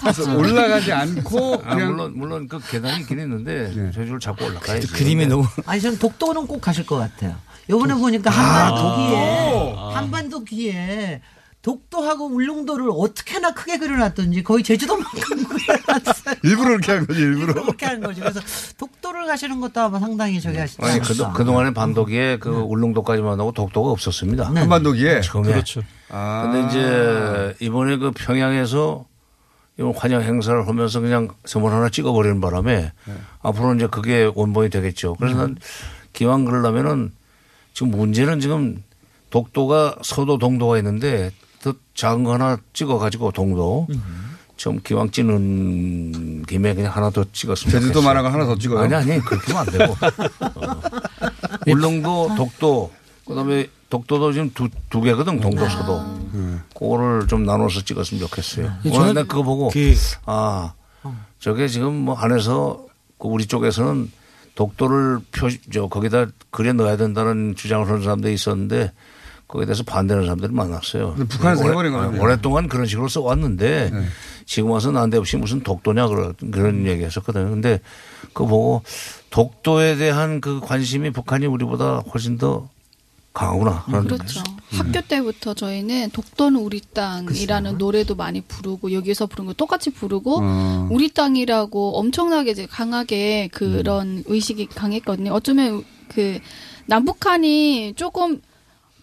그래서 올라가지 않고 아, 그냥 물론 물론 그 계단이 있긴 있는데 제주를 잡고 올라가야지. 그림이 너무 아니 전 독도는 꼭 가실 것 같아요. 요번에 보니까 아. 한반도기에 한반도기에 독도하고 울릉도를 어떻게나 크게 그려놨던지 거의 제주도만큼 그려놨어요. 일부러 그렇게 한 거지 일부러. 그렇게 하는 거지. 그래서 독도를 가시는 것도 아마 상당히 저기 하시지 아니 그. 그동안에 반도기에 그 울릉도까지만 하고 독도가 없었습니다. 네. 한반도기에 처음에. 그렇죠. 아. 근데 이제 이번에 그 평양에서 이번 환영 행사를 하면서 그냥 선물 하나 찍어버리는 바람에 앞으로 이제 그게 원본이 되겠죠. 그래서 난 기왕 그러려면은 지금 문제는 지금 독도가 서도 동도가 있는데 더 작은 거 하나 찍어가지고 동도 좀 기왕 찍는 김에 그냥 하나 더 찍었으면 제주도 거 하나 더 찍어요? 아니 아니 그렇게 하면 안 되고 어. 울릉도 독도 그다음에 독도도 지금 두, 두 개거든 동도 서도 그거를 좀 나눠서 찍었으면 좋겠어요. 예, 오늘 내가 그거 보고 그- 아 저게 지금 뭐 안에서 그 우리 쪽에서는 독도를 표, 저, 거기다 그려 넣어야 된다는 주장을 하는 사람들이 있었는데 거기에 대해서 반대하는 사람들이 많았어요. 북한에서 오래- 해버린 거죠. 네. 오랫동안 그런 식으로 써왔는데 지금 와서 난데없이 무슨 독도냐 그런, 그런 얘기 했었거든요. 근데 그거 보고 독도에 대한 그 관심이 북한이 우리보다 훨씬 더 강하구나. 그런 그렇죠. 학교 때부터 저희는 독도는 우리 땅이라는 노래도 많이 부르고 여기서 부른 거 똑같이 부르고 어. 우리 땅이라고 엄청나게 이제 강하게 그런 의식이 강했거든요. 어쩌면 그 남북한이 조금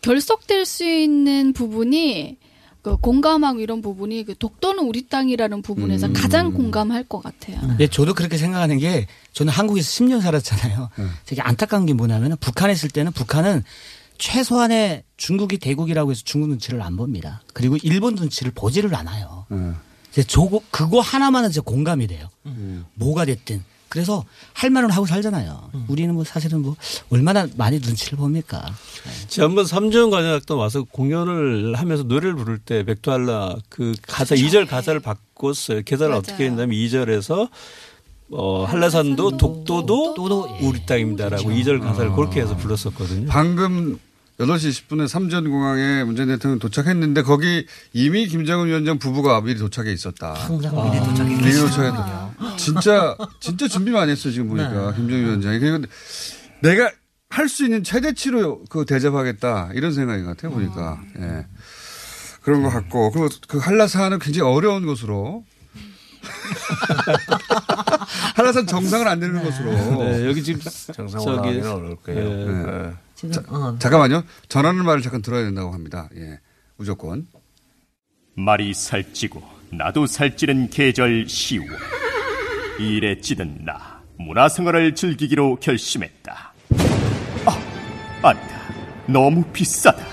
결속될 수 있는 부분이 그 공감하고 이런 부분이 그 독도는 우리 땅이라는 부분에서 음. 가장 공감할 것 같아요. 예, 저도 그렇게 생각하는 게 저는 한국에서 10년 살았잖아요. 되게 안타까운 게 뭐냐면 북한에 있을 때는 북한은 최소한의 중국이 대국이라고 해서 중국 눈치를 안 봅니다. 그리고 일본 눈치를 보지를 않아요. 이제 저거 그거 하나만은 진짜 공감이 돼요. 뭐가 됐든. 그래서 할 말은 하고 살잖아요. 우리는 뭐 사실은 뭐 얼마나 많이 눈치를 봅니까? 지난번 삼지연 관현악단 와서 공연을 하면서 노래를 부를 때 백두와 한라 그 가사 이절 가사를 바꿨어요. 개사를 어떻게 했냐면 이절에서 어, 한라산도 독도도 우리 땅입니다라고 이절 가사를 그렇게 해서 불렀었거든요. 방금 8시 20분에 순안공항에 문재인 대통령 도착했는데 거기 이미 김정은 위원장 부부가 미리 도착해 있었다. 항상 미리 도착해 미리 계시구나. 도착했다. 진짜 진짜 준비 많이 했어요 지금 보니까 네. 김정은 위원장이. 그리고 내가 할 수 있는 최대치로 그 대접하겠다 이런 생각인 것 같아요 보니까. 예. 그런 것 같고 그리고 그 한라산은 굉장히 어려운 곳으로 한라산 정상을 안 내리는 곳으로. 네, 여기 지금 정상 올라가기는 어려울 거예요. 네. 지금 자, 어, 잠깐만요. 전하는 말을 잠깐 들어야 된다고 합니다. 예. 무조건. 말이 살찌고 나도 살찌는 계절 10월 일에 찌든 나 문화생활을 즐기기로 결심했다. 아 아니다. 너무 비싸다.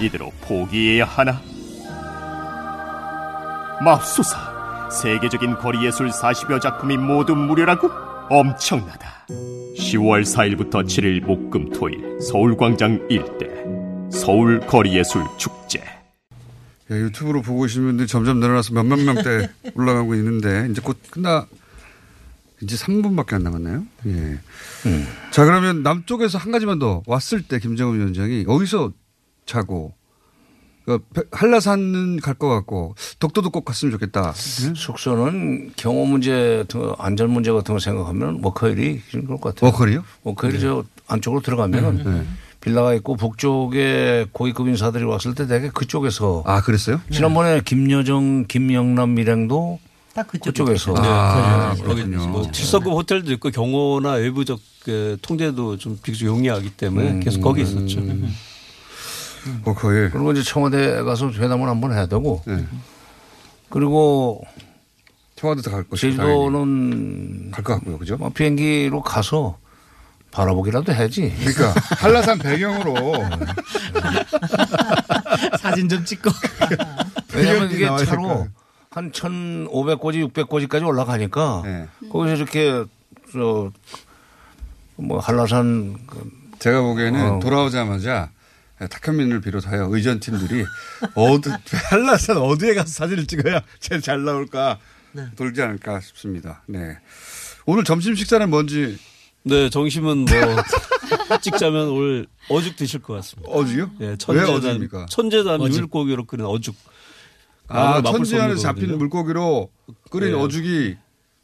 이대로 포기해야 하나? 맙소사. 세계적인 거리예술 40여 작품이 모두 무료라고? 엄청나다. 10월 4일부터 7일 목금토일 서울광장 일대 서울 거리예술 축제. 예, 유튜브로 보고 계신 분들이 점점 늘어나서 몇몇 명대 올라가고 있는데 이제 곧 끝나 이제 3분밖에 안 남았나요? 예. 자 그러면 남쪽에서 한 가지만 더 왔을 때 김정은 위원장이 어디서 자고 그 한라산은 갈 것 같고 독도도 꼭 갔으면 좋겠다. 숙소는 경호 문제, 안전 문제 같은 거 생각하면 워커힐이 그럴 것 같아요. 워커힐이요? 워커힐이 저 안쪽으로 들어가면은 네. 빌라가 있고 북쪽에 고위급 인사들이 왔을 때 되게 그쪽에서. 아 그랬어요? 지난번에 김여정, 김영남 밀행도 딱 그쪽 에서. 아, 네, 거기 뭐 칠성급 호텔도 있고 경호나 외부적 그 통제도 좀 비교적 용이하기 때문에 음, 계속 거기 음, 있었죠. 워커힐. 그리고 이제 청와대 가서 회담을 한번 해야 되고. 네. 그리고 청와대도 갈 것이고. 제주도는 갈 것 같고요, 그죠? 뭐 비행기로 가서 바라보기라도 해야지. 그러니까 한라산 배경으로 사진 좀 찍고. 왜냐하면 비행기 이게 나와야 될 차로. 한 1,500고지, 600고지까지 올라가니까 네. 거기서 이렇게 저 뭐 한라산 제가 보기에는 어. 돌아오자마자 탁현민을 비롯하여 의전팀들이 어디 한라산 어디에 가서 사진을 찍어야 제일 잘 나올까 돌지 않을까 싶습니다. 네. 오늘 점심 식사는 뭔지 네, 정심은 뭐 찍자면 오늘 어죽 드실 것 같습니다. 예, 왜 천재단 어죽입니까? 천재단 어죽. 물고기로 끓인 어죽. 아, 천지 안에 없는 잡힌. 물고기로 끓인 네. 어죽이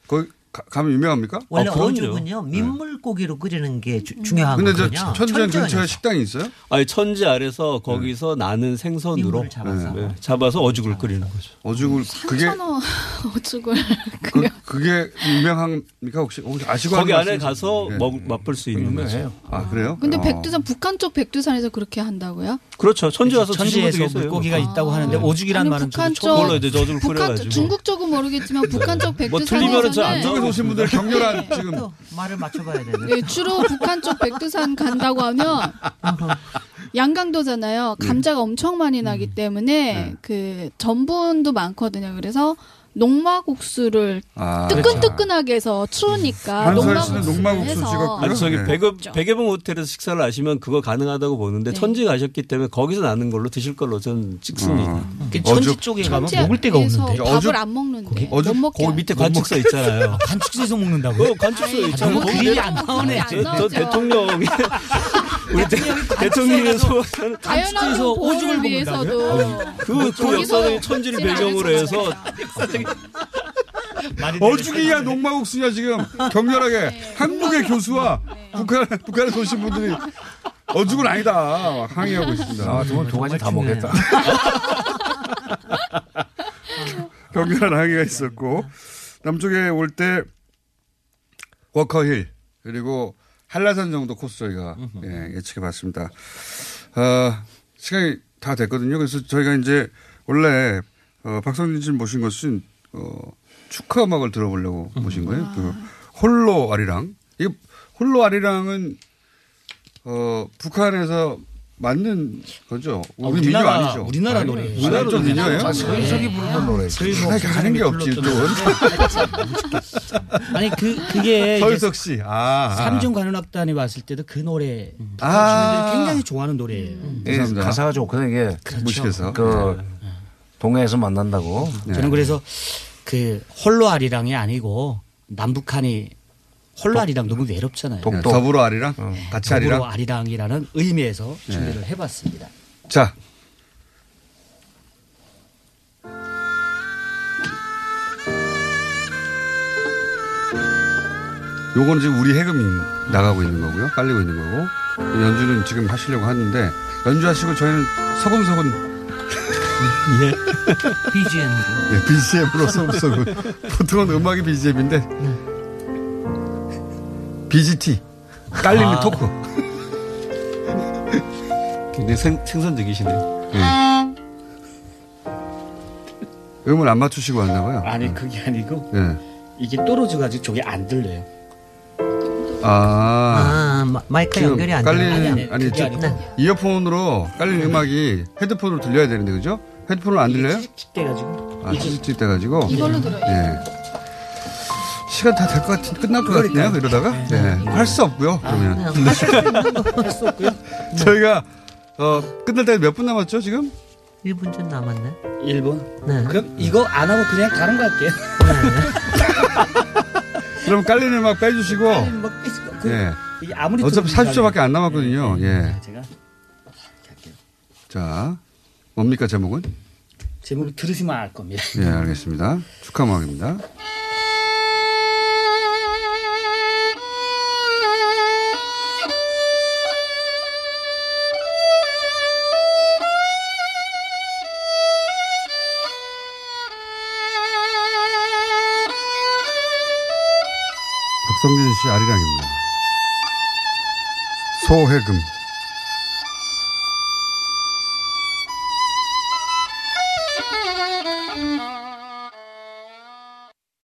거기 가- 가면 유명합니까? 원래 아. 어죽은요 민물고기로 끓이는 게 주- 중요하거든요. 근데 저 천지 안 근처에. 식당이 있어요? 아니 천지 아래서 거기서 나는 생선으로 잡아서. 네, 잡아서 어죽을 끓이는 거죠. 어죽을 그게 어죽을 그, 그게 유명합니까 혹시 혹시 아시고 거기 안에 가서 네. 먹, 맛볼 수 있는 거죠. 아 그래요? 근데 어. 백두산 북한 쪽 백두산에서 그렇게 한다고요? 그렇죠. 천지 와서 천지에서 물고기가 계세요. 있다고 하는데 오죽이란 아니, 말은 북한 쪽- 그걸로 이제 끓여가지고. 쪽 중국 쪽은 모르겠지만 북한 쪽뭐 백두산에서는 쪽에서 오신 분들 격렬한 지금 또 말을 맞춰봐야 되네. 네, 주로 북한 쪽 백두산 간다고 하면 양강도잖아요. 네. 감자가 엄청 많이 나기 음. 때문에 그 전분도 많거든요. 그래서 녹마국수를 아, 뜨끈뜨끈하게 해서 추우니까 녹마국수 해서 찍었고요. 아니 저기 네. 백업, 백예봉 호텔에서 식사를 하시면 그거 가능하다고 보는데 네. 천지 가셨기 때문에 거기서 나는 걸로 드실 걸로 저는 찍습니다. 어. 그 천지 어죽. 쪽에 가면 먹을 데가 없는데. 밥을 안 먹는데 어죽- 거기 밑에 관측서 있잖아요. 간축소에서 먹는다고. 그 관측서 있잖아요. 너무 거기 그림이 내- 안 나오네. 안 저. 대통령이 우리 대, 대통령의 소원은 간축소에서 오죽을 위해서도 그, 그 역사적인 천지를 배경으로 해서 어죽이야 녹마국수야 지금. 격렬하게. 한국의 교수와 북한 북한에 오신 분들이 어죽은 아니다. 항의하고 있습니다. 아, 정말 두 가지 다 먹겠다. 격렬한 항의가 있었고 남쪽에 올 때 워커힐 그리고 한라산 정도 코스 저희가 예, 예측해 봤습니다. 어, 시간이 다 됐거든요. 그래서 저희가 이제 원래 어, 박성진 씨를 모신 것은 어, 축하 음악을 들어보려고 모신 거예요. 그 홀로 아리랑. 이 홀로 아리랑은 어, 북한에서 맞는 거죠. 우리 민요 우리나라- 아니죠. 우리나라 아니, 노래예요. 우리나라 또 민요예요? 아, 서희석이 부르는 노래. 이렇게 하는 게 없지 또. 아니 그 그게 서유석 씨. 아. 아. 삼중 관현악단이 왔을 때도 그 노래 북한 아. 굉장히 좋아하는 노래예요. 예, 죄송합니다. 가사가 좋거든요. 이게 무식해서. 그 동해에서 만난다고. 네. 저는 그래서 그 홀로 아리랑이 아니고 남북한이 홀로 아리랑 너무 외롭잖아요. 네, 더불어 아리랑? 같이 아리랑? 더불어 아리랑이라는 의미에서 준비를 해봤습니다. 자. 요거는 지금 우리 해금이 나가고 있는 거고요. 깔리고 있는 거고. 연주는 지금 하시려고 하는데, 연주하시고 저희는 서근서근. 예. BGM. 네, BGM으로 서근서근. 보통은 음악이 BGM인데, BGT. 깔리는 아. 토크. 굉장히 생, 생산적이시네요. 음을 안 맞추시고 왔나 봐요. 아니 그게 아니고 예. 이게 떨어져가지고 저게 안 들려요. 아, 아, 마- 지금 연결이 안 깔리는 되는 아니, 그게 저- 아니고. 이어폰으로 깔리는 음악이 헤드폰으로 들려야 되는데 그죠? 헤드폰으로 안 들려요? 돼가지고 아, 찌릿 돼가지고. 이걸로 들어요. 예. 시간 다 될 것 같은 끝날 것 같네요. 이러다가 네. 할수 없고요. 그러면 할 수 없고요. 저희가 어, 끝날 때 몇 분 남았죠 지금? 1분 좀 남았네. 1번. 네. 그럼 이거 안 하고 그냥 다른 거 할게요. 그럼 깔리는 음악 빼주시고. 뭐, 그, 예. 이게 아무리 어차피 들어도 40초밖에 안 남았거든요. 예. 제가 자, 뭡니까 제목은? 제목 들으시면 알 겁니다. 예, 알겠습니다. 축하 음악입니다. 박성진 씨 아리랑입니다. 소해금.